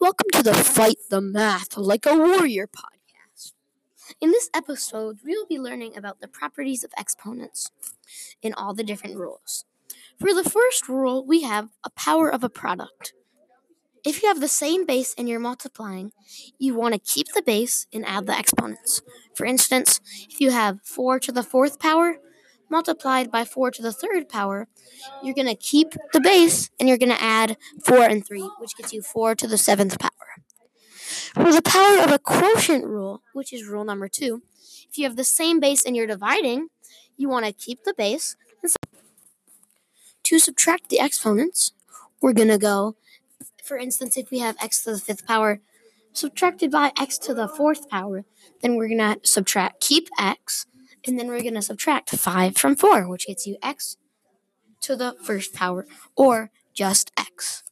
welcome to the Fight the Math Like a Warrior podcast. In this episode, we will be learning about the properties of exponents in all the different rules. For the first rule, we have a power of a product. If you have the same base and you're multiplying, you want to keep the base and add the exponents. For instance, if you have 4 to the fourth power multiplied by 4 to the third power, you're going to keep the base and you're going to add 4 and 3, which gets you 4 to the seventh power. For the power of a quotient rule, which is rule number 2, if you have the same base and you're dividing, you want to keep the base. To subtract the exponents, we're going to go, for instance, if we have x to the fifth power subtracted by x to the fourth power, then we're going to subtract, keep x, and then we're going to subtract 5 from 4, which gets you x to the first power, or just x.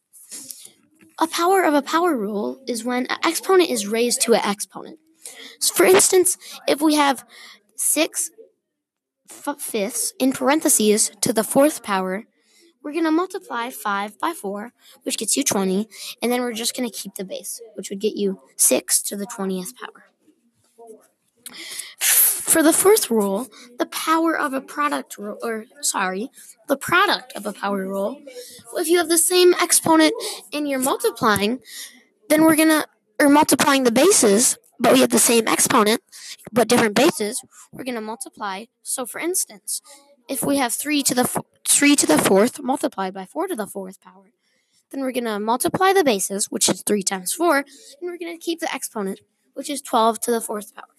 A power of a power rule is when an exponent is raised to an exponent. So for instance, if we have 6 f- fifths in parentheses to the fourth power, we're going to multiply 5 by 4, which gets you 20, and then we're just going to keep the base, which would get you 6 to the 20th power. For the fourth rule, the power of a product rule, or sorry, the product of a power rule, if you have the same exponent and you're multiplying, then we're gonna, or multiplying the bases, but we have the same exponent, but different bases, we're gonna multiply. So for instance, if we have 3 to the f- 3 to the fourth multiplied by 4 to the fourth power, then we're gonna multiply the bases, which is 3 times 4, and we're gonna keep the exponent, which is 12 to the fourth power.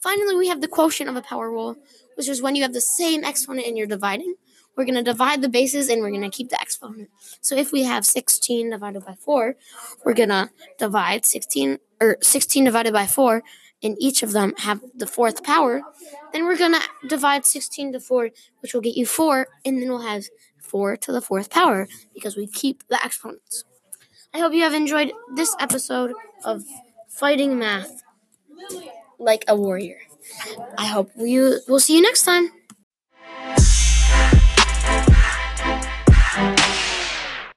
Finally, we have the quotient of a power rule, which is when you have the same exponent and you're dividing. We're going to divide the bases and we're going to keep the exponent. So if we have 16 divided by 4, we're going to divide 16 or 16 divided by 4 and each of them have the fourth power. Then we're going to divide 16 to 4, which will get you 4 and then we'll have 4 to the fourth power because we keep the exponents. I hope you have enjoyed this episode of Fighting Math like a warrior. I hope we will see you next time.